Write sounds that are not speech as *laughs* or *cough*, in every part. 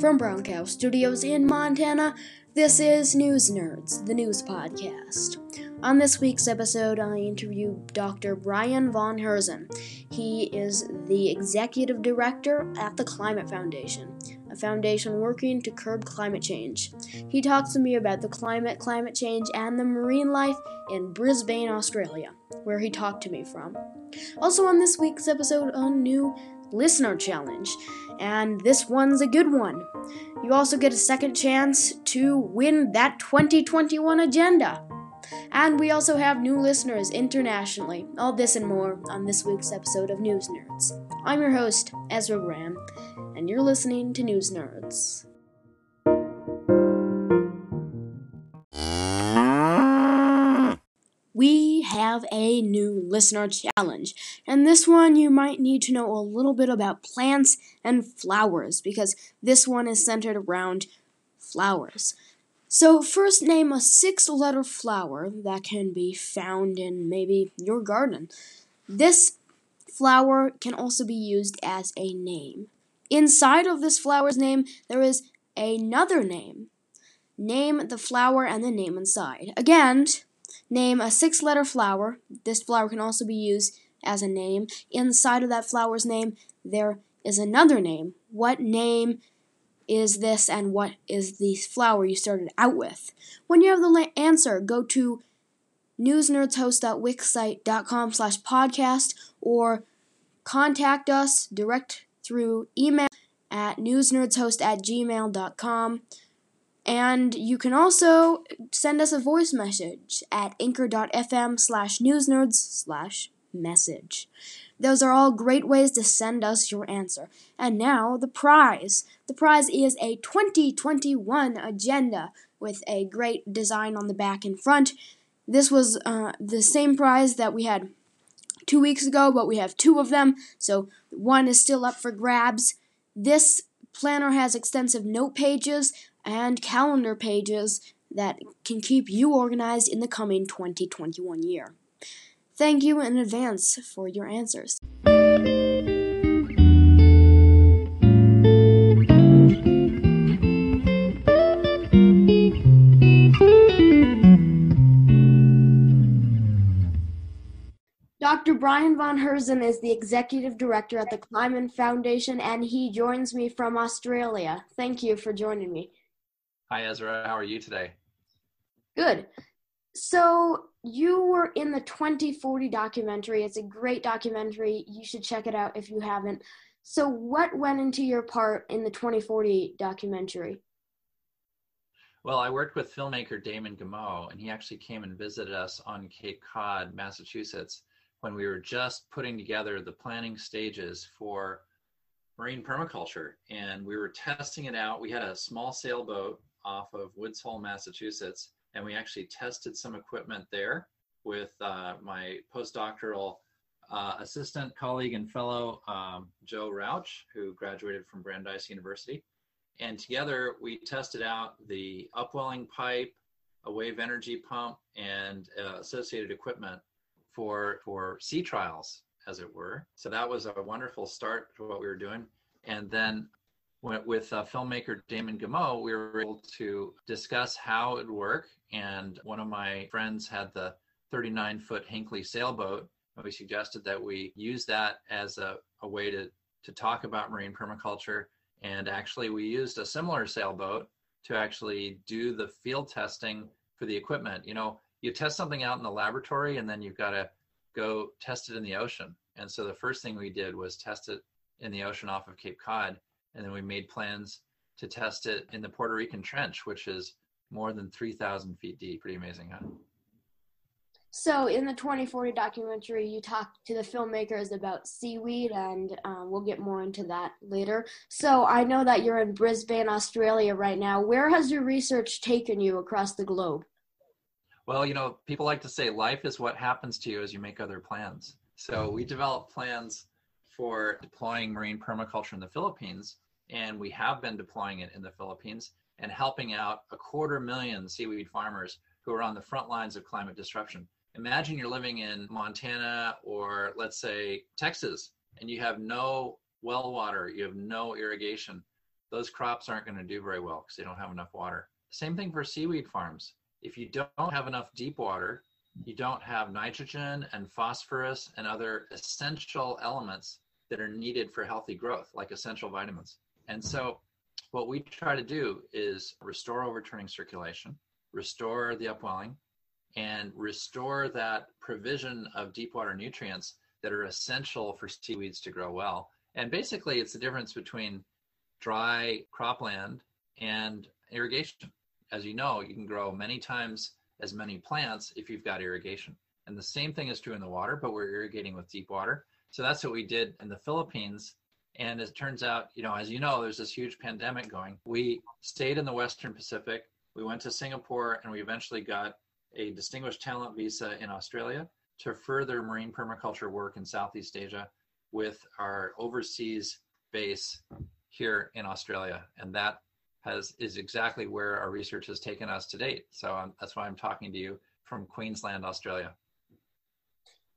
From Brown Cow Studios in Montana, this is News Nerds, the news podcast. On this week's episode, I interview Dr. Brian von Herzen. He is the executive director at the Climate Foundation, a foundation working to curb climate change. He talks to me about the climate, climate change, and the marine life in Brisbane, Australia, where he talked to me from. Also, on this week's episode, a new listener challenge, and this one's a good one. You also get a second chance to win that 2021 agenda. And we also have new listeners internationally. All this and more on this week's episode of News Nerds. I'm your host, Ezra Graham, and you're listening to News Nerds. Have a new listener challenge. And this one you might need to know a little bit about plants and flowers because this one is centered around flowers. So, first name a six letter flower that can be found in maybe your garden. This flower can also be used as a name. Inside of this flower's name, there is another name. Name the flower and the name inside. Again, Name a six letter flower. This flower can also be used as a name. Inside of that flower's name, there is another name. What name is this and what is the flower you started out with? When you have the answer, go to newsnerdshost.wixsite.com slash podcast or contact us direct through email at newsnerdshost at gmail.com. And you can also send us a voice message at anchor.fm slash newsnerds slash message. Those are all great ways to send us your answer. And now, the prize. The prize is a 2021 agenda with a great design on the back and front. This was uh, the same prize that we had two weeks ago, but we have two of them, so one is still up for grabs. This planner has extensive note pages and calendar pages that can keep you organized in the coming 2021 year. Thank you in advance for your answers. Dr. Brian von Herzen is the executive director at the Climate Foundation, and he joins me from Australia. Thank you for joining me. Hi, Ezra. How are you today? Good. So, you were in the 2040 documentary. It's a great documentary. You should check it out if you haven't. So, what went into your part in the 2040 documentary? Well, I worked with filmmaker Damon Gameau, and he actually came and visited us on Cape Cod, Massachusetts, when we were just putting together the planning stages for marine permaculture. And we were testing it out. We had a small sailboat off of Woods Hole, Massachusetts, and we actually tested some equipment there with uh, my postdoctoral uh, assistant, colleague, and fellow um, Joe Rauch, who graduated from Brandeis University. And together we tested out the upwelling pipe, a wave energy pump, and uh, associated equipment for for sea trials, as it were. So that was a wonderful start to what we were doing. And then with uh, filmmaker Damon Gameau, we were able to discuss how it would work. And one of my friends had the 39 foot Hinckley sailboat. And we suggested that we use that as a, a way to, to talk about marine permaculture. And actually, we used a similar sailboat to actually do the field testing for the equipment. You know, you test something out in the laboratory and then you've got to go test it in the ocean. And so the first thing we did was test it in the ocean off of Cape Cod and then we made plans to test it in the Puerto Rican Trench, which is more than 3,000 feet deep. Pretty amazing, huh? So, in the 2040 documentary, you talk to the filmmakers about seaweed, and um, we'll get more into that later. So, I know that you're in Brisbane, Australia right now. Where has your research taken you across the globe? Well, you know, people like to say life is what happens to you as you make other plans. So, we develop plans for deploying marine permaculture in the Philippines, and we have been deploying it in the Philippines and helping out a quarter million seaweed farmers who are on the front lines of climate disruption. Imagine you're living in Montana or let's say Texas, and you have no well water, you have no irrigation. those crops aren't going to do very well because they don't have enough water. Same thing for seaweed farms. If you don't have enough deep water, you don't have nitrogen and phosphorus and other essential elements that are needed for healthy growth, like essential vitamins. And so, what we try to do is restore overturning circulation, restore the upwelling, and restore that provision of deep water nutrients that are essential for seaweeds to grow well. And basically, it's the difference between dry cropland and irrigation. As you know, you can grow many times as many plants if you've got irrigation. And the same thing is true in the water, but we're irrigating with deep water. So that's what we did in the Philippines. And it turns out, you know, as you know, there's this huge pandemic going. We stayed in the Western Pacific. We went to Singapore and we eventually got a distinguished talent visa in Australia to further marine permaculture work in Southeast Asia with our overseas base here in Australia. And that has is exactly where our research has taken us to date. So um, that's why I'm talking to you from Queensland, Australia.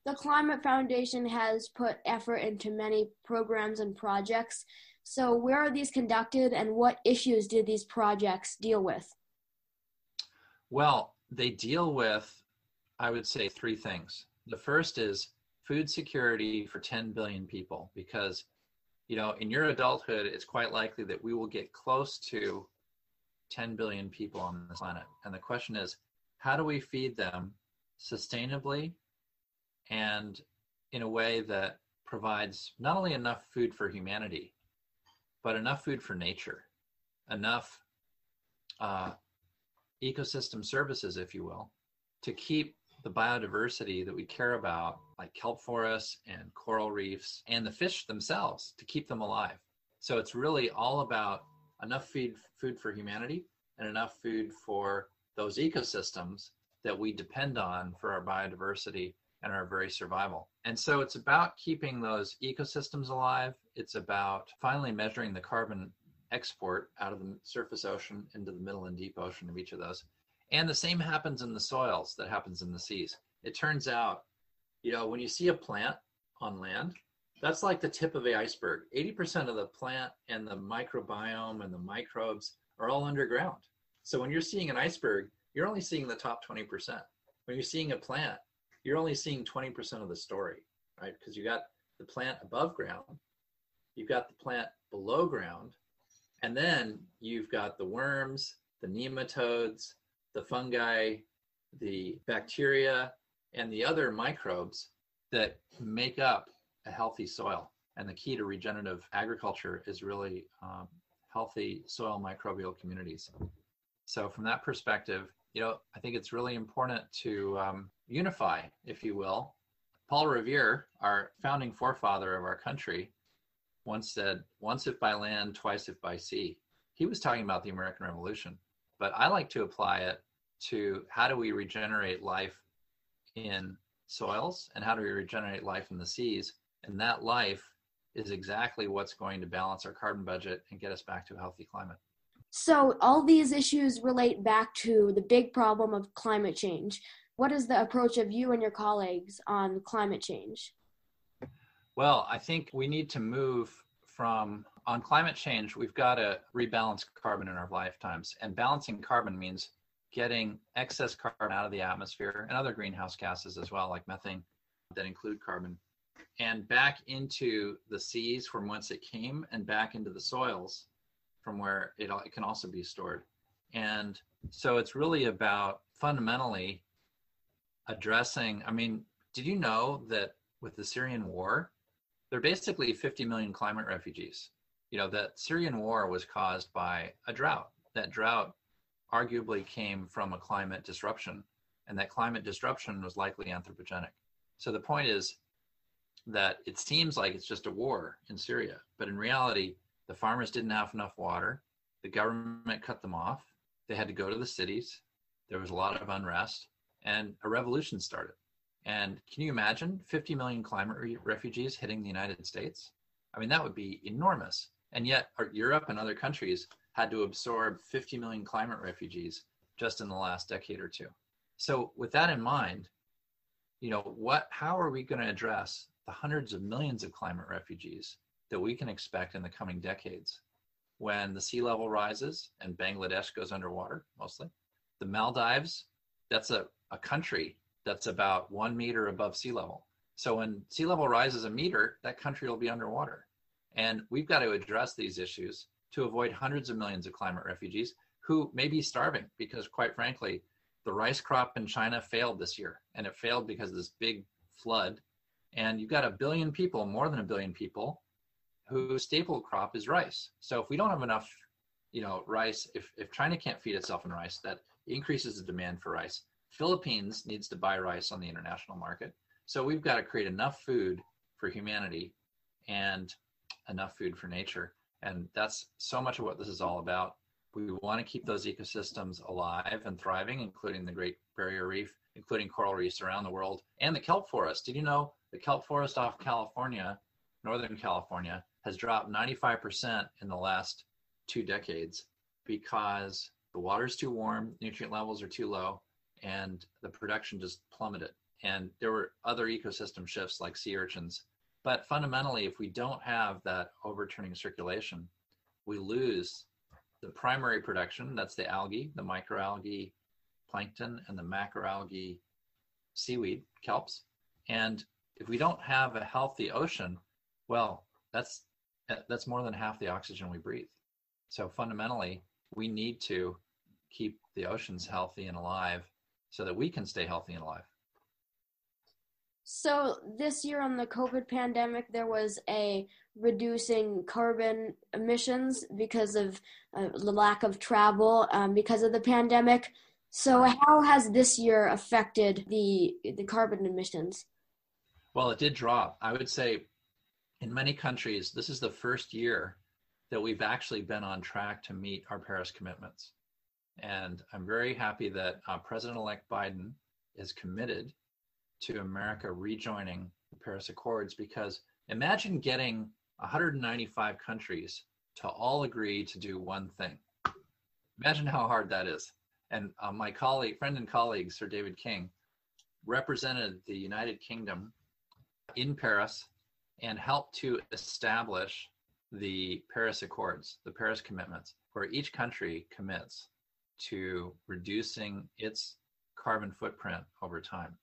The Climate Foundation has put effort into many programs and projects. So, where are these conducted and what issues did these projects deal with? Well, they deal with, I would say, three things. The first is food security for 10 billion people because you know, in your adulthood, it's quite likely that we will get close to 10 billion people on this planet. And the question is, how do we feed them sustainably and in a way that provides not only enough food for humanity, but enough food for nature, enough uh, ecosystem services, if you will, to keep the biodiversity that we care about, like kelp forests and coral reefs, and the fish themselves to keep them alive. So it's really all about enough feed, food for humanity and enough food for those ecosystems that we depend on for our biodiversity and our very survival. And so it's about keeping those ecosystems alive. It's about finally measuring the carbon export out of the surface ocean into the middle and deep ocean of each of those and the same happens in the soils that happens in the seas. It turns out, you know, when you see a plant on land, that's like the tip of the iceberg. 80% of the plant and the microbiome and the microbes are all underground. So when you're seeing an iceberg, you're only seeing the top 20%. When you're seeing a plant, you're only seeing 20% of the story, right? Because you got the plant above ground, you've got the plant below ground, and then you've got the worms, the nematodes, the fungi, the bacteria, and the other microbes that make up a healthy soil. And the key to regenerative agriculture is really um, healthy soil microbial communities. So, from that perspective, you know, I think it's really important to um, unify, if you will. Paul Revere, our founding forefather of our country, once said, once if by land, twice if by sea. He was talking about the American Revolution but I like to apply it to how do we regenerate life in soils and how do we regenerate life in the seas. And that life is exactly what's going to balance our carbon budget and get us back to a healthy climate. So, all these issues relate back to the big problem of climate change. What is the approach of you and your colleagues on climate change? Well, I think we need to move from on climate change, we've got to rebalance carbon in our lifetimes. And balancing carbon means getting excess carbon out of the atmosphere and other greenhouse gases as well, like methane, that include carbon, and back into the seas from whence it came and back into the soils from where it, it can also be stored. And so it's really about fundamentally addressing. I mean, did you know that with the Syrian war, there are basically 50 million climate refugees? you know, that Syrian war was caused by a drought. That drought arguably came from a climate disruption, and that climate disruption was likely anthropogenic. So the point is that it seems like it's just a war in Syria, but in reality, the farmers didn't have enough water. The government cut them off. They had to go to the cities. There was a lot of unrest, and a revolution started. And can you imagine 50 million climate re- refugees hitting the United States? I mean, that would be enormous. And yet, Europe and other countries had to absorb 50 million climate refugees just in the last decade or two. So, with that in mind, you know, what, how are we going to address the hundreds of millions of climate refugees that we can expect in the coming decades? when the sea level rises and Bangladesh goes underwater mostly. The Maldives, that's a, a country that's about one meter above sea level. So when sea level rises a meter, that country will be underwater. And we've got to address these issues to avoid hundreds of millions of climate refugees who may be starving because, quite frankly, the rice crop in China failed this year. And it failed because of this big flood. And you've got a billion people, more than a billion people, whose staple crop is rice. So if we don't have enough, you know, rice, if, if China can't feed itself in rice, that increases the demand for rice. Philippines needs to buy rice on the international market. So we've got to create enough food for humanity and enough food for nature. And that's so much of what this is all about. We want to keep those ecosystems alive and thriving, including the Great Barrier Reef, including coral reefs around the world, and the kelp forest. Did you know the kelp forest off California, Northern California, has dropped 95% in the last two decades because the water's too warm, nutrient levels are too low, and the production just plummeted. And there were other ecosystem shifts like sea urchins. But fundamentally, if we don't have that overturning circulation, we lose the primary production that's the algae, the microalgae, plankton, and the macroalgae seaweed, kelps. And if we don't have a healthy ocean, well, that's that's more than half the oxygen we breathe. So fundamentally, we need to keep the oceans healthy and alive so that we can stay healthy and alive. So this year on the COVID pandemic, there was a reducing carbon emissions because of uh, the lack of travel um, because of the pandemic. So how has this year affected the the carbon emissions? Well, it did drop. I would say in many countries, this is the first year that we've actually been on track to meet our Paris commitments. And I'm very happy that uh, President elect Biden is committed to America rejoining the Paris Accords because imagine getting 195 countries to all agree to do one thing. Imagine how hard that is. And uh, my colleague, friend and colleague, Sir David King, represented the United Kingdom in Paris and helped to establish the Paris Accords, the Paris Commitments, where each country commits to reducing its carbon footprint over time.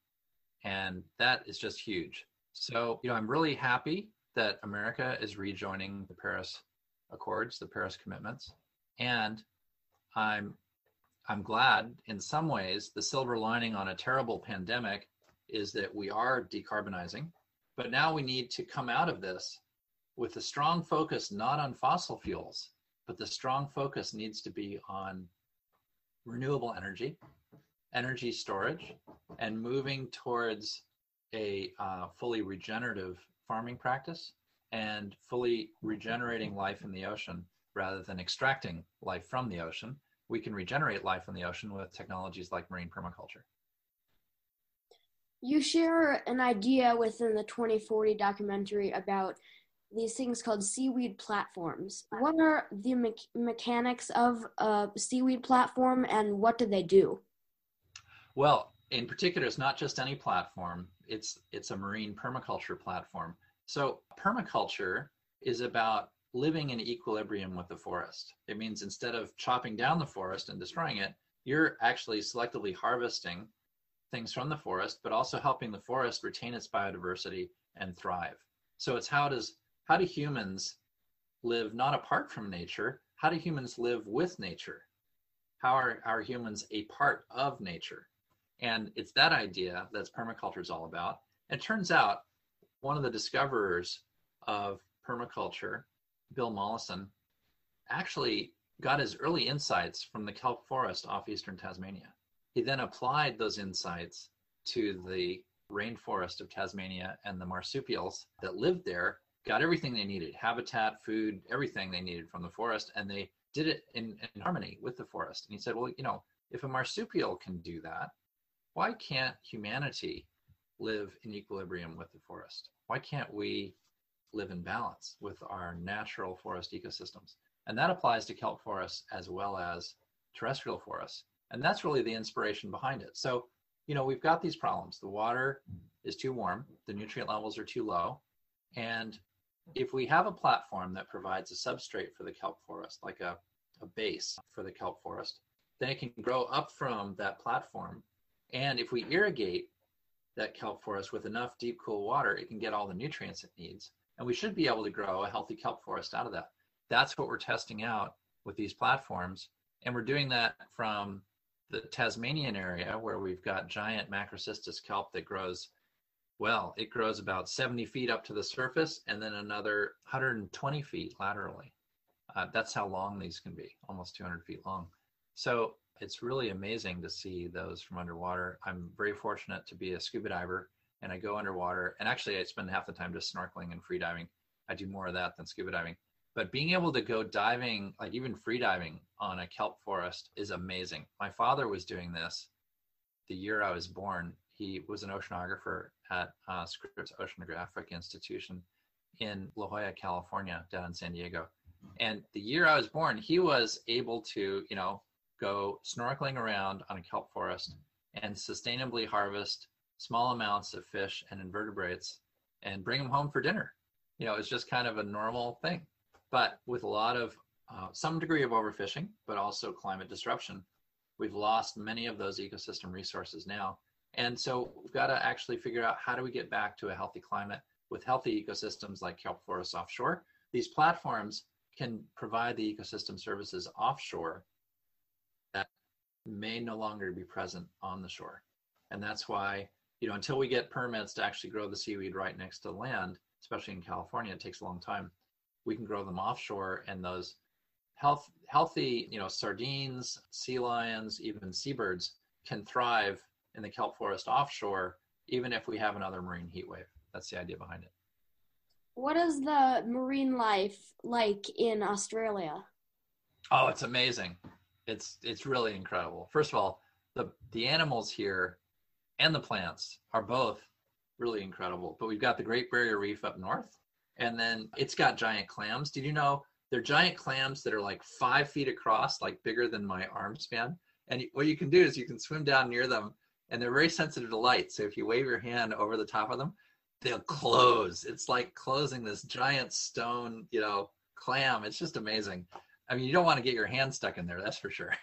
And that is just huge. So, you know, I'm really happy that America is rejoining the Paris Accords, the Paris Commitments. And I'm I'm glad in some ways the silver lining on a terrible pandemic is that we are decarbonizing but now we need to come out of this with a strong focus not on fossil fuels, but the strong focus needs to be on renewable energy, energy storage, and moving towards a uh, fully regenerative farming practice and fully regenerating life in the ocean rather than extracting life from the ocean. We can regenerate life in the ocean with technologies like marine permaculture. You share an idea within the 2040 documentary about these things called seaweed platforms. What are the me- mechanics of a seaweed platform and what do they do? Well, in particular, it's not just any platform, it's, it's a marine permaculture platform. So, permaculture is about living in equilibrium with the forest. It means instead of chopping down the forest and destroying it, you're actually selectively harvesting things from the forest, but also helping the forest retain its biodiversity and thrive. So it's how does how do humans live not apart from nature? How do humans live with nature? How are, are humans a part of nature? And it's that idea that permaculture is all about. It turns out one of the discoverers of permaculture, Bill Mollison, actually got his early insights from the kelp forest off eastern Tasmania. He then applied those insights to the rainforest of Tasmania and the marsupials that lived there, got everything they needed habitat, food, everything they needed from the forest, and they did it in, in harmony with the forest. And he said, Well, you know, if a marsupial can do that, why can't humanity live in equilibrium with the forest? Why can't we live in balance with our natural forest ecosystems? And that applies to kelp forests as well as terrestrial forests. And that's really the inspiration behind it. So, you know, we've got these problems. The water is too warm, the nutrient levels are too low, and if we have a platform that provides a substrate for the kelp forest, like a, a base for the kelp forest, then it can grow up from that platform. And if we irrigate that kelp forest with enough deep, cool water, it can get all the nutrients it needs. And we should be able to grow a healthy kelp forest out of that. That's what we're testing out with these platforms. And we're doing that from the Tasmanian area where we've got giant macrocystis kelp that grows, well, it grows about 70 feet up to the surface and then another 120 feet laterally. Uh, that's how long these can be, almost 200 feet long. So it's really amazing to see those from underwater. I'm very fortunate to be a scuba diver and I go underwater. And actually, I spend half the time just snorkeling and free diving. I do more of that than scuba diving. But being able to go diving, like even free diving on a kelp forest, is amazing. My father was doing this the year I was born. He was an oceanographer at uh, Scripps Oceanographic Institution in La Jolla, California, down in San Diego. And the year I was born, he was able to, you know, go snorkeling around on a kelp forest and sustainably harvest small amounts of fish and invertebrates and bring them home for dinner. You know, it's just kind of a normal thing. But with a lot of uh, some degree of overfishing, but also climate disruption, we've lost many of those ecosystem resources now. And so we've got to actually figure out how do we get back to a healthy climate with healthy ecosystems like kelp forests offshore. These platforms can provide the ecosystem services offshore that may no longer be present on the shore. And that's why, you know, until we get permits to actually grow the seaweed right next to land, especially in California, it takes a long time. We can grow them offshore and those health, healthy, you know, sardines, sea lions, even seabirds can thrive in the kelp forest offshore, even if we have another marine heat wave. That's the idea behind it. What is the marine life like in Australia? Oh, it's amazing it's it's really incredible. First of all, the the animals here and the plants are both really incredible. But we've got the Great Barrier Reef up north, and then it's got giant clams. Did you know they're giant clams that are like five feet across, like bigger than my arm span? And what you can do is you can swim down near them, and they're very sensitive to light. So if you wave your hand over the top of them, they'll close. It's like closing this giant stone, you know, clam. It's just amazing. I mean, you don't want to get your hand stuck in there, that's for sure.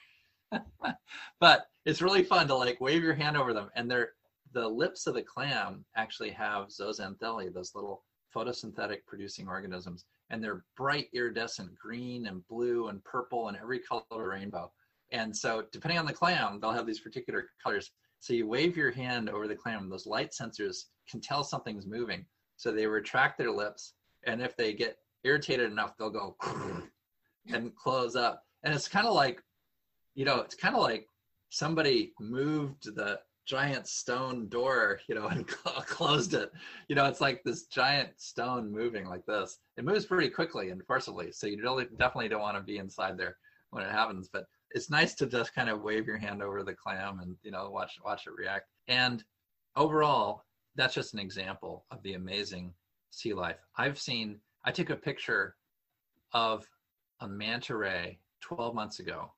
*laughs* but it's really fun to like wave your hand over them, and they're the lips of the clam actually have zooxanthellae, those little photosynthetic producing organisms, and they're bright iridescent green and blue and purple and every color of rainbow. And so, depending on the clam, they'll have these particular colors. So you wave your hand over the clam, those light sensors can tell something's moving. So they retract their lips, and if they get irritated enough, they'll go *laughs* and close up. And it's kind of like, you know, it's kind of like somebody moved the giant stone door, you know, *laughs* and closed it. You know, it's like this giant stone moving like this. It moves pretty quickly and forcibly, so you really definitely don't want to be inside there when it happens. But it's nice to just kind of wave your hand over the clam and you know watch watch it react. And overall, that's just an example of the amazing sea life. I've seen. I took a picture of a manta ray 12 months ago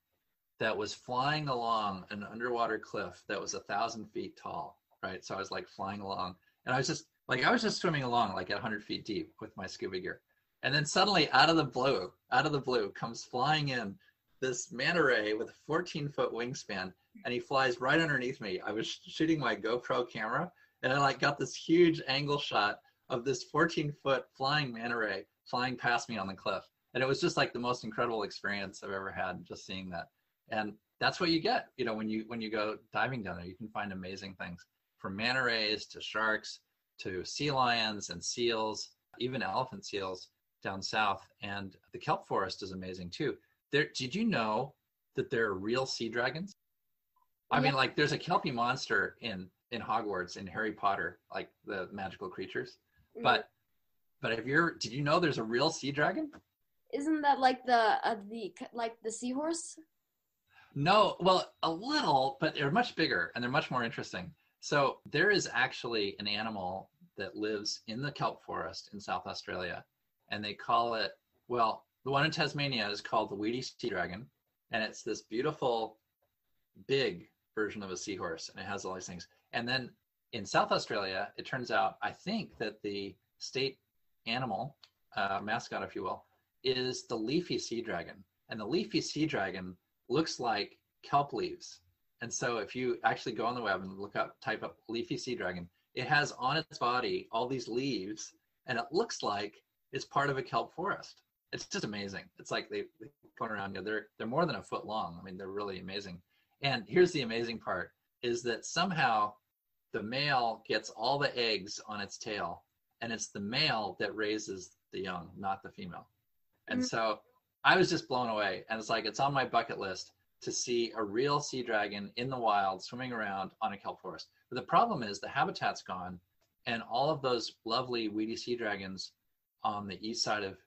that was flying along an underwater cliff that was a thousand feet tall, right? So I was like flying along and I was just like, I was just swimming along like at 100 feet deep with my scuba gear. And then suddenly out of the blue, out of the blue comes flying in this manta ray with a 14 foot wingspan and he flies right underneath me. I was shooting my GoPro camera and I like got this huge angle shot of this 14 foot flying manta ray flying past me on the cliff and it was just like the most incredible experience I've ever had just seeing that. And that's what you get, you know, when you when you go diving down there, you can find amazing things from manta rays to sharks to sea lions and seals, even elephant seals down south. And the kelp forest is amazing too. There, did you know that there are real sea dragons? I yeah. mean, like there's a kelpie monster in in Hogwarts in Harry Potter, like the magical creatures. Mm-hmm. But but have you did you know there's a real sea dragon? isn't that like the uh, the like the seahorse? No, well, a little, but they're much bigger and they're much more interesting. So there is actually an animal that lives in the kelp forest in South Australia, and they call it well, the one in Tasmania is called the weedy sea dragon, and it's this beautiful, big version of a seahorse, and it has all these things. And then in South Australia, it turns out I think that the state animal uh, mascot, if you will, is the leafy sea dragon. And the leafy sea dragon looks like kelp leaves. And so if you actually go on the web and look up, type up leafy sea dragon, it has on its body all these leaves and it looks like it's part of a kelp forest. It's just amazing. It's like they, they going around, you know, they're, they're more than a foot long. I mean, they're really amazing. And here's the amazing part is that somehow the male gets all the eggs on its tail and it's the male that raises the young, not the female. And mm-hmm. so I was just blown away. And it's like, it's on my bucket list to see a real sea dragon in the wild swimming around on a kelp forest. But the problem is the habitat's gone, and all of those lovely weedy sea dragons on the east side of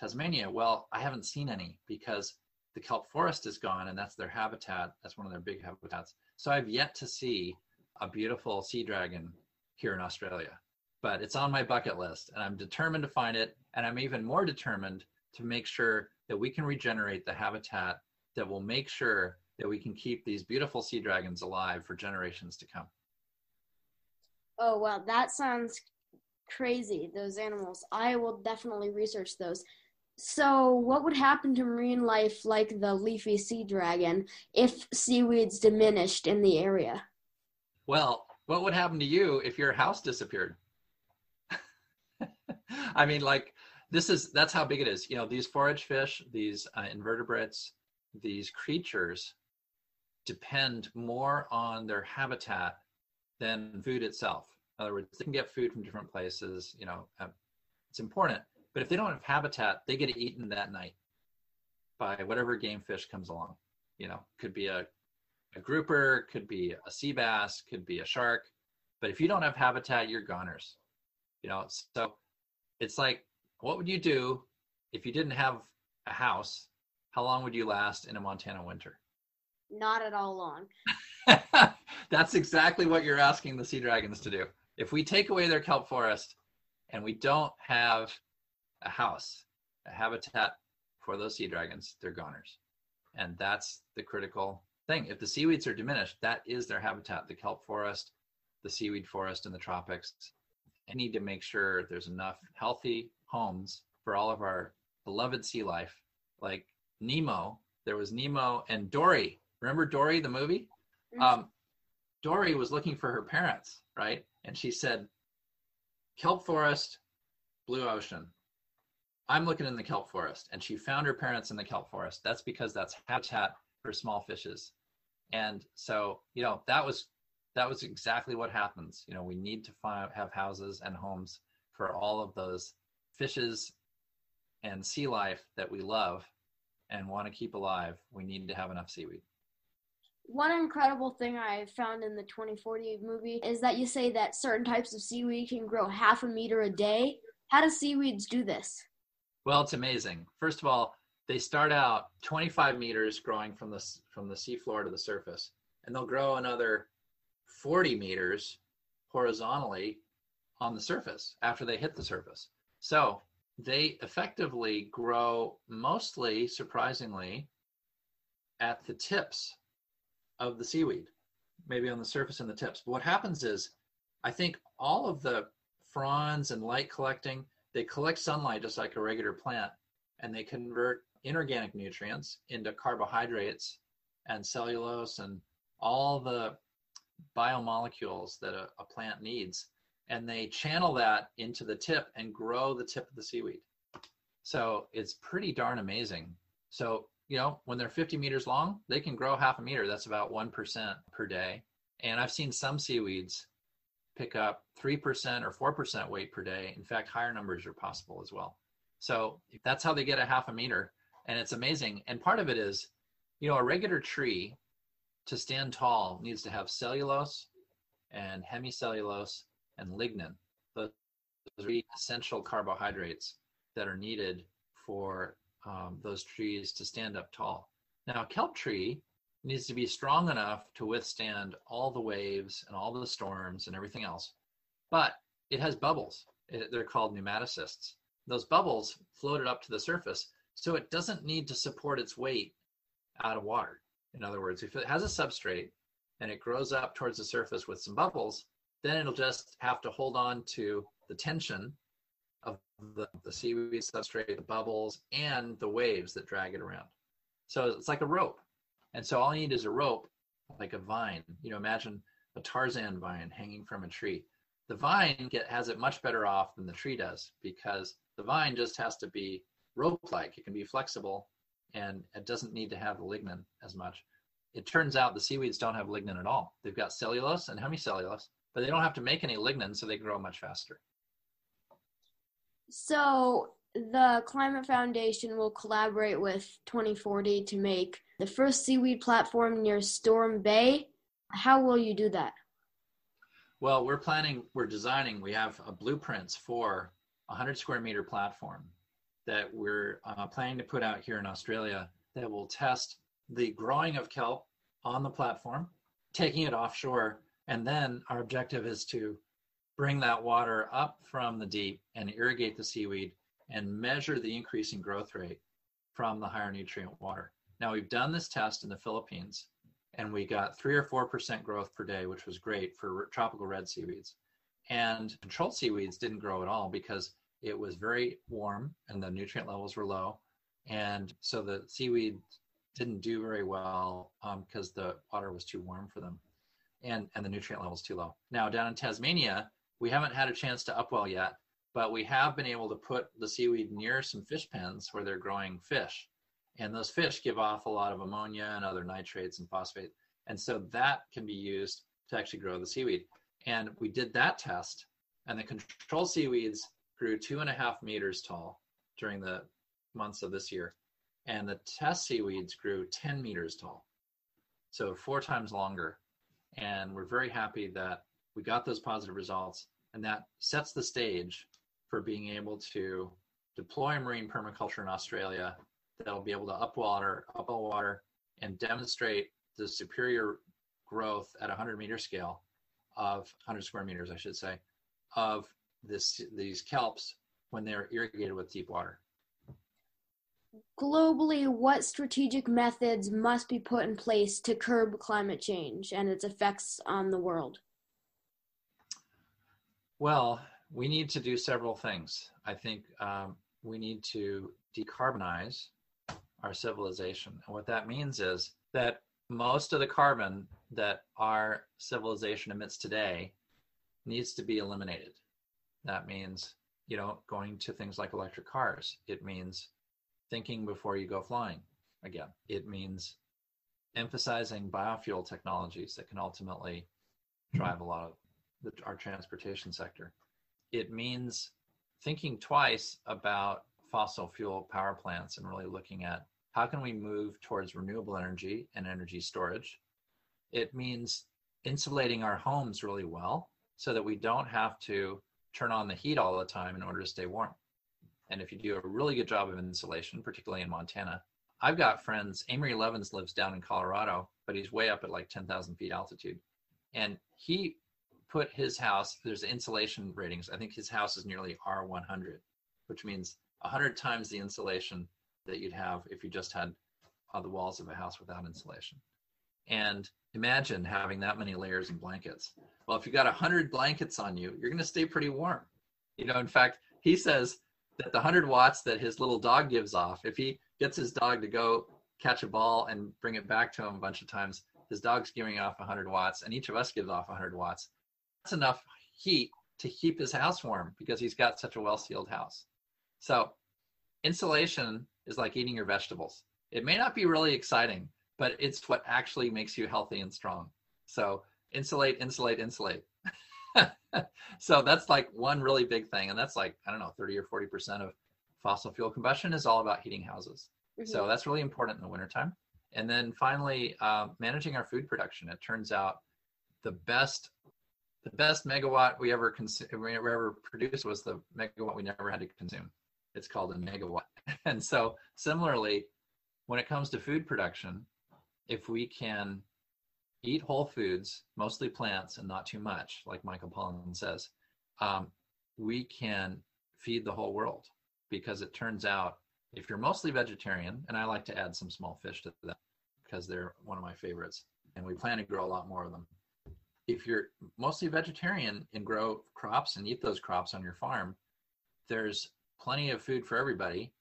Tasmania, well, I haven't seen any because the kelp forest is gone, and that's their habitat. That's one of their big habitats. So I've yet to see a beautiful sea dragon here in Australia. But it's on my bucket list, and I'm determined to find it. And I'm even more determined to make sure that we can regenerate the habitat that will make sure that we can keep these beautiful sea dragons alive for generations to come. Oh, well, that sounds crazy, those animals. I will definitely research those. So, what would happen to marine life like the leafy sea dragon if seaweeds diminished in the area? Well, what would happen to you if your house disappeared? *laughs* I mean, like, this is that's how big it is. You know, these forage fish, these uh, invertebrates, these creatures depend more on their habitat than food itself. In other words, they can get food from different places. You know, uh, it's important. But if they don't have habitat, they get eaten that night by whatever game fish comes along. You know, could be a, a grouper, could be a sea bass, could be a shark. But if you don't have habitat, you're goners. You know, so it's like, what would you do if you didn't have a house how long would you last in a Montana winter? Not at all long. *laughs* That's exactly what you're asking the sea dragons to do. If we take away their kelp forest and we don't have a house, a habitat for those sea dragons, they're goners. And that's the critical thing. If the seaweeds are diminished, that is their habitat, the kelp forest, the seaweed forest in the tropics. I need to make sure there's enough healthy homes for all of our beloved sea life, like Nemo. There was Nemo and Dory. Remember Dory, the movie? Mm-hmm. Um, Dory was looking for her parents, right? And she said, Kelp forest, blue ocean. I'm looking in the kelp forest. And she found her parents in the kelp forest. That's because that's habitat for small fishes. And so, you know, that was that was exactly what happens. You know, we need to find, have houses and homes for all of those fishes and sea life that we love and want to keep alive, we need to have enough seaweed. One incredible thing I found in the 2040 movie is that you say that certain types of seaweed can grow half a meter a day. How do seaweeds do this? Well, it's amazing. First of all, they start out 25 meters growing from the from the seafloor to the surface, and they'll grow another 40 meters horizontally on the surface after they hit the surface. So they effectively grow mostly, surprisingly, at the tips of the seaweed, maybe on the surface and the tips. But what happens is, I think all of the fronds and light collecting, they collect sunlight just like a regular plant, and they convert inorganic nutrients into carbohydrates and cellulose and all the biomolecules that a, a plant needs and they channel that into the tip and grow the tip of the seaweed. So it's pretty darn amazing. So, you know, when they're 50 meters long, they can grow half a meter. That's about 1% per day. And I've seen some seaweeds pick up 3% or 4% weight per day. In fact, higher numbers are possible as well. So that's how they get a half a meter. And it's amazing. And part of it is, you know, a regular tree to stand tall needs to have cellulose and hemicellulose and lignin. Those are essential carbohydrates that are needed for um, those trees to stand up tall. Now, a kelp tree needs to be strong enough to withstand all the waves and all the storms and everything else, but it has bubbles. It, they're called pneumatocysts. Those bubbles floated up to the surface, so it doesn't need to support its weight out of water. In other words, if it has a substrate and it grows up towards the surface with some bubbles, then it'll just have to hold on to the tension of the, the seaweed substrate, the bubbles, and the waves that drag it around. So it's like a rope. And so all you need is a rope, like a vine. You know, imagine a Tarzan vine hanging from a tree. The vine get, has it much better off than the tree does because the vine just has to be rope-like. It can be flexible and it doesn't need to have lignin as much. It turns out the seaweeds don't have lignin at all. They've got cellulose and hemicellulose, but they don't have to make any lignin, so they grow much faster. So the Climate Foundation will collaborate with 2040 to make the first seaweed platform near Storm Bay. How will you do that? Well, we're planning, we're designing, we have a blueprints for a 100 square meter platform that we're uh, planning to put out here in Australia that will test the growing of kelp on the platform, taking it offshore, and then our objective is to bring that water up from the deep and irrigate the seaweed and measure the increasing growth rate from the higher nutrient water. Now we've done this test in the Philippines and we got three or four percent growth per day, which was great for tropical red seaweeds. And controlled seaweeds didn't grow at all because it was very warm and the nutrient levels were low. And so the seaweed didn't do very well because um, the water was too warm for them and, and the nutrient levels too low. Now down in Tasmania, we haven't had a chance to upwell yet, but we have been able to put the seaweed near some fish pens where they're growing fish. And those fish give off a lot of ammonia and other nitrates and phosphate. And so that can be used to actually grow the seaweed. And we did that test, and the control seaweeds grew two and a half meters tall during the months of this year. And the test seaweeds grew 10 meters tall. So four times longer. And we're very happy that we got those positive results. And that sets the stage for being able to deploy marine permaculture in Australia that'll be able to upwater, upwell water, and demonstrate the superior growth at 100 meter scale of 100 square meters, I should say, of this these kelps when they're irrigated with deep water. Globally, what strategic methods must be put in place to curb climate change and its effects on the world? Well, we need to do several things. I think um, we need to decarbonize our civilization. And what that means is that most of the carbon that our civilization emits today needs to be eliminated. That means, you know, going to things like electric cars. It means thinking before you go flying again. It means emphasizing biofuel technologies that can ultimately drive a lot of the, our transportation sector. It means thinking twice about fossil fuel power plants and really looking at how can we move towards renewable energy and energy storage. It means insulating our homes really well so that we don't have to turn on the heat all the time in order to stay warm. And if you do a really good job of insulation, particularly in Montana, I've got friends, Amory Lovins lives down in Colorado, but he's way up at like 10,000 feet altitude. And he put his house, there's insulation ratings. I think his house is nearly R100, which means 100 times the insulation that you'd have if you just had on the walls of a house without insulation. And imagine having that many layers and blankets. Well, if you got 100 blankets on you, you're going to stay pretty warm. You know, in fact, he says that the 100 watts that his little dog gives off, if he gets his dog to go catch a ball and bring it back to him a bunch of times, his dog's giving off 100 watts, and each of us gives off 100 watts. That's enough heat to keep his house warm because he's got such a well sealed house. So, insulation is like eating your vegetables. It may not be really exciting, but it's what actually makes you healthy and strong. So insulate, insulate, insulate. *laughs* so that's like one really big thing. And that's like, I don't know, 30 or 40% of fossil fuel combustion is all about heating houses. Mm-hmm. So that's really important in the wintertime. And then finally, uh, managing our food production. It turns out the best the best megawatt we ever consume we ever produced was the megawatt we never had to consume. It's called a negawatt. *laughs* And so similarly, when it comes to food production, if we can eat whole foods, mostly plants and not too much, like Michael Pollan says, um, we can feed the whole world because it turns out if you're mostly vegetarian, and I like to add some small fish to that because they're one of my favorites, and we plan to grow a lot more of them. If you're mostly vegetarian and grow crops and eat those crops on your farm, there's plenty of food for everybody,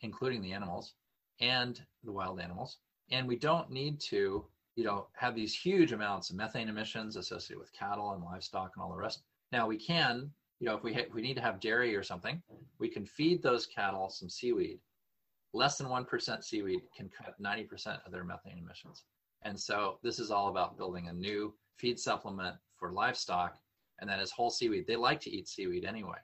including the animals and the wild animals. And we don't need to, you know, have these huge amounts of methane emissions associated with cattle and livestock and all the rest. Now we can, you know, if we if we need to have dairy or something, we can feed those cattle some seaweed. Less than 1% seaweed can cut 90% of their methane emissions. And so this is all about building a new feed supplement for livestock, and that is whole seaweed. They like to eat seaweed anyway.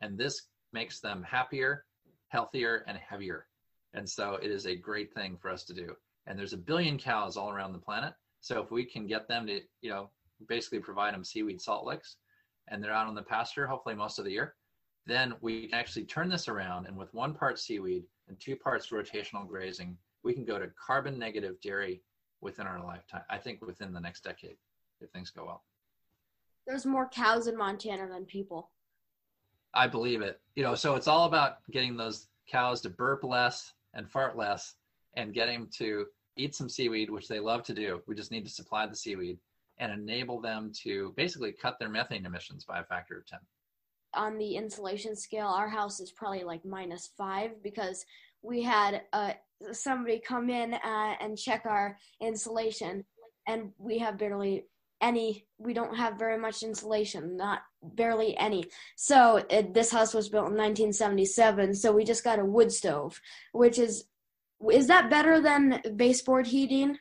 And this makes them happier, healthier, and heavier. And so it is a great thing for us to do. And there's a billion cows all around the planet. So if we can get them to, you know, basically provide them seaweed salt licks and they're out on the pasture, hopefully most of the year, then we can actually turn this around and with one part seaweed and two parts rotational grazing, we can go to carbon negative dairy within our lifetime. I think within the next decade, if things go well. There's more cows in Montana than people. I believe it. You know, so it's all about getting those cows to burp less and fart less and getting them to eat some seaweed, which they love to do. We just need to supply the seaweed and enable them to basically cut their methane emissions by a factor of 10. On the insulation scale, our house is probably like minus five because we had uh, somebody come in uh, and check our insulation, and we have barely any we don't have very much insulation not barely any. So it, this house was built in 1977 so we just got a wood stove which is is that better than baseboard heating?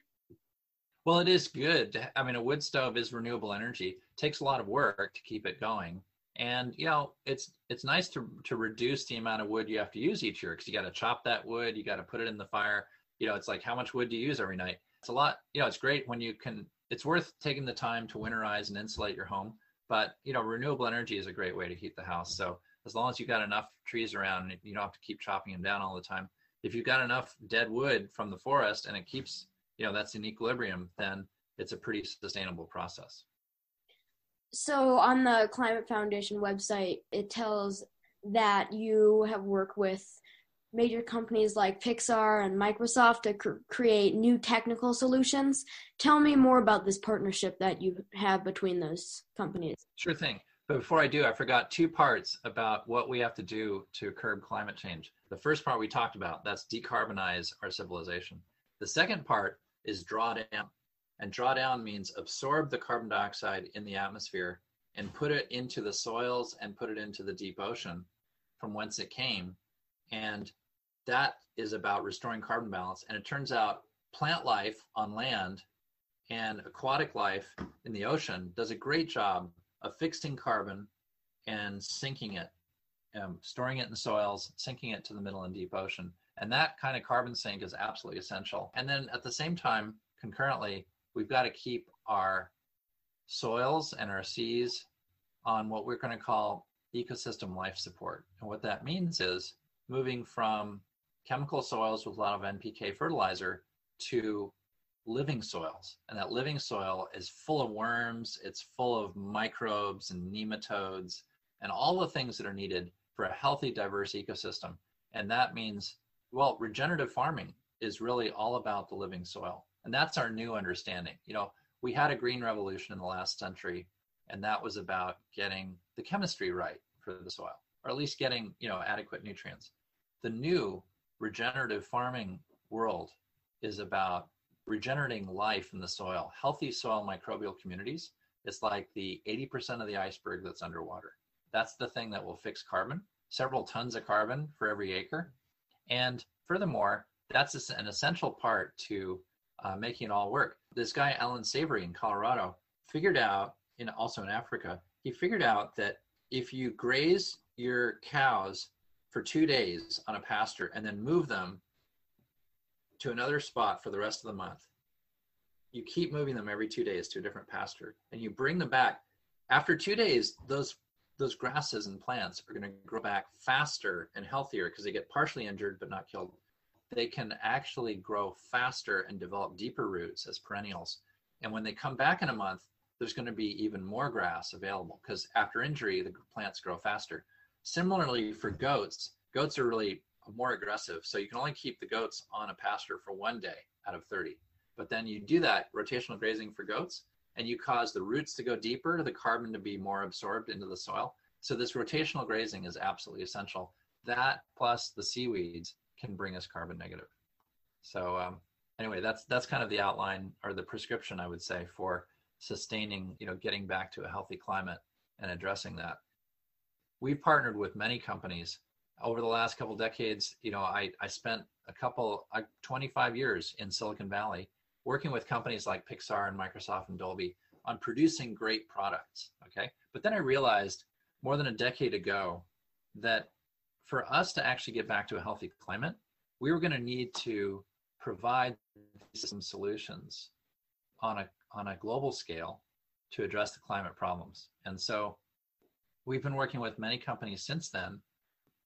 Well it is good i mean a wood stove is renewable energy. It takes a lot of work to keep it going. And you know it's it's nice to to reduce the amount of wood you have to use each year because you got to chop that wood you got to put it in the fire. You know it's like how much wood do you use every night it's a lot you know it's great when you can it's worth taking the time to winterize and insulate your home. But you know, renewable energy is a great way to heat the house. So as long as you've got enough trees around, you don't have to keep chopping them down all the time. If you've got enough dead wood from the forest and it keeps, you know, that's in equilibrium, then it's a pretty sustainable process. So on the Climate Foundation website, it tells that you have worked with major companies like Pixar and Microsoft to cr- create new technical solutions. Tell me more about this partnership that you have between those companies. Sure thing. But before I do, I forgot two parts about what we have to do to curb climate change. The first part we talked about, that's decarbonize our civilization. The second part is draw down. And draw down means absorb the carbon dioxide in the atmosphere and put it into the soils and put it into the deep ocean from whence it came and that is about restoring carbon balance. And it turns out plant life on land and aquatic life in the ocean does a great job of fixing carbon and sinking it, um, storing it in soils, sinking it to the middle and deep ocean. And that kind of carbon sink is absolutely essential. And then at the same time, concurrently, we've got to keep our soils and our seas on what we're going to call ecosystem life support. And what that means is moving from chemical soils with a lot of NPK fertilizer to living soils. And that living soil is full of worms, it's full of microbes and nematodes and all the things that are needed for a healthy, diverse ecosystem. And that means, well, regenerative farming is really all about the living soil. And that's our new understanding. You know, we had a green revolution in the last century, and that was about getting the chemistry right for the soil, or at least getting, you know, adequate nutrients the new regenerative farming world is about regenerating life in the soil, healthy soil microbial communities. It's like the 80% of the iceberg that's underwater. That's the thing that will fix carbon, several tons of carbon for every acre. And furthermore, that's an essential part to uh, making it all work. This guy, Allan Savory in Colorado, figured out, in also in Africa, he figured out that if you graze your cows for two days on a pasture and then move them to another spot for the rest of the month. You keep moving them every two days to a different pasture and you bring them back. After two days, those those grasses and plants are going to grow back faster and healthier because they get partially injured but not killed. They can actually grow faster and develop deeper roots as perennials. And when they come back in a month, there's going to be even more grass available because after injury, the plants grow faster. Similarly, for goats, goats are really more aggressive. So you can only keep the goats on a pasture for one day out of 30. But then you do that rotational grazing for goats, and you cause the roots to go deeper, the carbon to be more absorbed into the soil. So this rotational grazing is absolutely essential. That plus the seaweeds can bring us carbon negative. So um, anyway, that's that's kind of the outline or the prescription I would say for sustaining, you know, getting back to a healthy climate and addressing that. We've partnered with many companies over the last couple decades. You know, I, I spent a couple, uh, 25 years in Silicon Valley working with companies like Pixar and Microsoft and Dolby on producing great products. Okay. But then I realized more than a decade ago that for us to actually get back to a healthy climate, we were going to need to provide some solutions on a on a global scale to address the climate problems. And so we've been working with many companies since then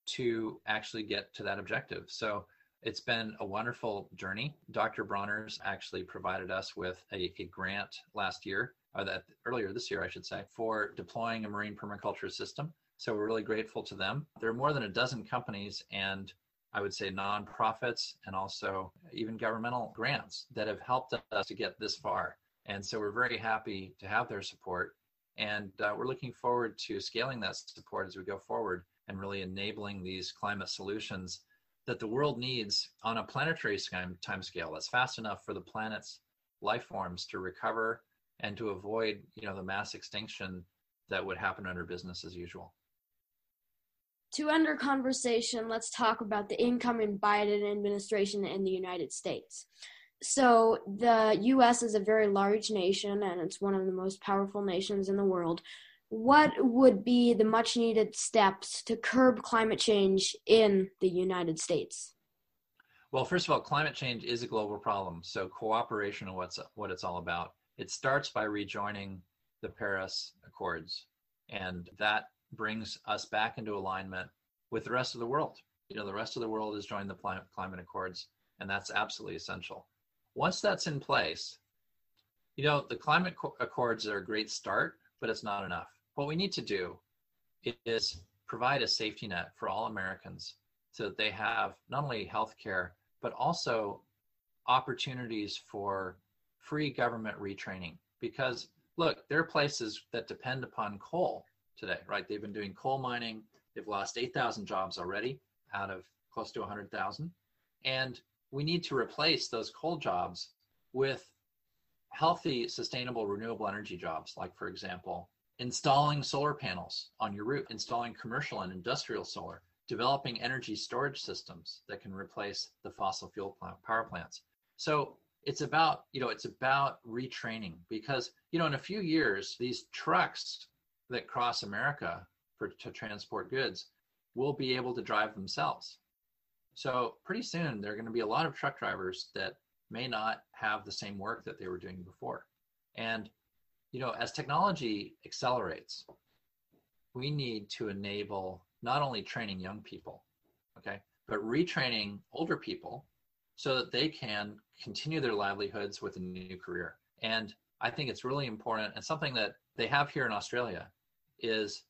to actually get to that objective. So it's been a wonderful journey. Dr. Bronner's actually provided us with a, a grant last year, or that earlier this year, I should say, for deploying a marine permaculture system. So we're really grateful to them. There are more than a dozen companies and I would say nonprofits and also even governmental grants that have helped us to get this far. And so we're very happy to have their support. And uh, we're looking forward to scaling that support as we go forward and really enabling these climate solutions that the world needs on a planetary time scale that's fast enough for the planet's life forms to recover and to avoid you know the mass extinction that would happen under business as usual. To end our conversation let's talk about the incoming biden administration in the united states so the US is a very large nation and it's one of the most powerful nations in the world. What would be the much needed steps to curb climate change in the United States? Well, first of all, climate change is a global problem. So cooperation is what's what it's all about. It starts by rejoining the Paris Accords, and that brings us back into alignment with the rest of the world. You know, the rest of the world has joined the climate accords, and that's absolutely essential. Once that's in place, you know, the climate accords are a great start, but it's not enough. What we need to do is provide a safety net for all Americans so that they have not only health care, but also opportunities for free government retraining. Because look, there are places that depend upon coal today, right? They've been doing coal mining. They've lost 8,000 jobs already out of close to 100,000. And we need to replace those coal jobs with healthy, sustainable, renewable energy jobs, like, for example, installing solar panels on your roof, installing commercial and industrial solar, developing energy storage systems that can replace the fossil fuel plant, power plants. So it's about, you know, it's about retraining because, you know, in a few years, these trucks that cross America for to transport goods will be able to drive themselves. So pretty soon there are going to be a lot of truck drivers that may not have the same work that they were doing before. And you know, as technology accelerates, we need to enable not only training young people, okay, but retraining older people so that they can continue their livelihoods with a new career. And I think it's really important and something that they have here in Australia is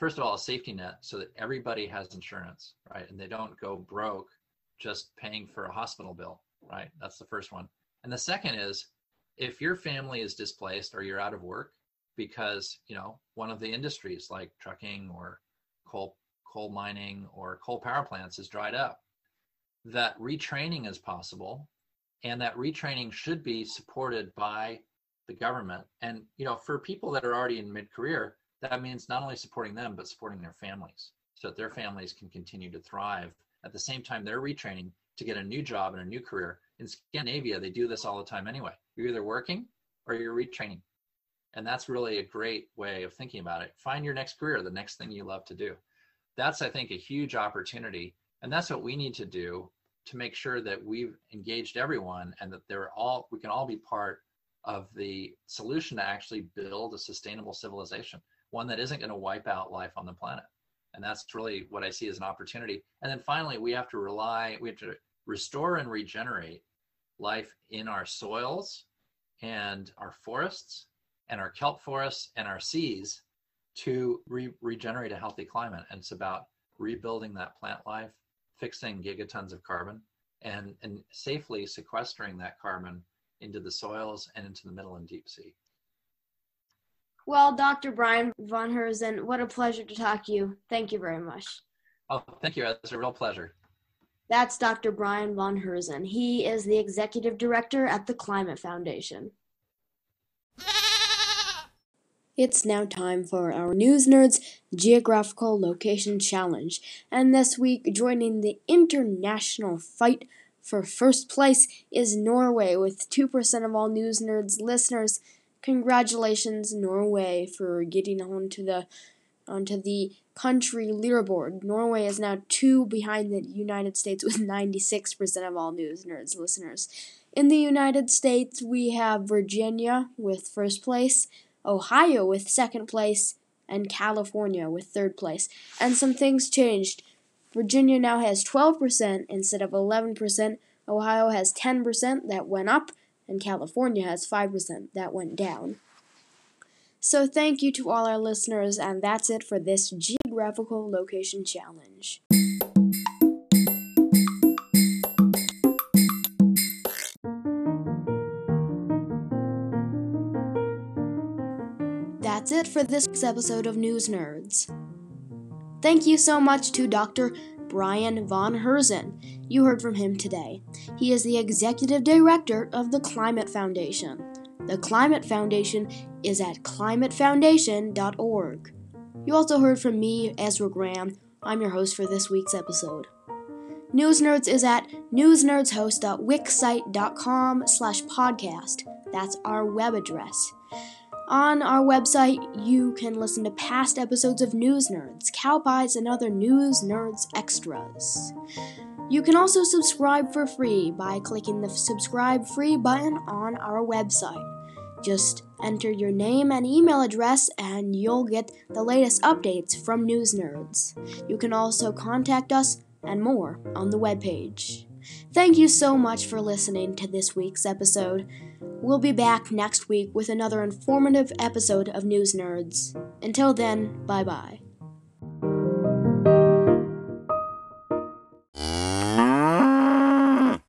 first of all, a safety net so that everybody has insurance, right? And they don't go broke just paying for a hospital bill, right? That's the first one. And the second is if your family is displaced or you're out of work because, you know, one of the industries like trucking or coal coal mining or coal power plants is dried up, that retraining is possible and that retraining should be supported by the government. And, you know, for people that are already in mid-career, that means not only supporting them but supporting their families so that their families can continue to thrive. At the same time they're retraining to get a new job and a new career. In scandinavia they do this all the time anyway. You're either working or you're retraining. And that's really a great way of thinking about it. Find your next career the next thing you love to do. That's i think a huge opportunity. And that's what we need to do to make sure that we've engaged everyone and that they're all we can all be part of the solution to actually build a sustainable civilization one that isn't going to wipe out life on the planet. And that's really what I see as an opportunity. And then finally, we have to rely, we have to restore and regenerate life in our soils and our forests and our kelp forests and our seas to re- regenerate a healthy climate. And it's about rebuilding that plant life, fixing gigatons of carbon, and, and safely sequestering that carbon into the soils and into the middle and deep sea. Well, Dr. Brian Von Herzen, what a pleasure to talk to you. Thank you very much. Oh, thank you. It's a real pleasure. That's Dr. Brian Von Herzen. He is the executive director at the Climate Foundation. It's now time for our News Nerds Geographical Location Challenge. And this week, joining the international fight for first place is Norway, with 2% of all News Nerds listeners. Congratulations, Norway, for getting onto the onto the country leaderboard. Norway is now two behind the United States with 96% of all News Nerds listeners. In the United States, we have Virginia with first place, Ohio with second place, and California with third place. And some things changed. Virginia now has 12% instead of 11%. Ohio has 10% that went up, and California has 5% that went down. So thank you to all our listeners, and that's it for this geographical location challenge. That's it for this episode of News Nerds. Thank you so much to Dr. Brian Von Herzen. You heard from him today. He is the executive director of the Climate Foundation. The Climate Foundation is at climatefoundation.org. You also heard from me, Ezra Graham. I'm your host for this week's episode. News Nerds is at newsnerdshost.wixsite.com slash podcast. That's our web address. On our website, you can listen to past episodes of News Nerds, Cowpies, and other News Nerds extras. You can also subscribe for free by clicking the subscribe free button on our website. Just enter your name and email address, and you'll get the latest updates from News Nerds. You can also contact us and more on the webpage. Thank you so much for listening to this week's episode. We'll be back next week with another informative episode of News Nerds. Until then, bye bye.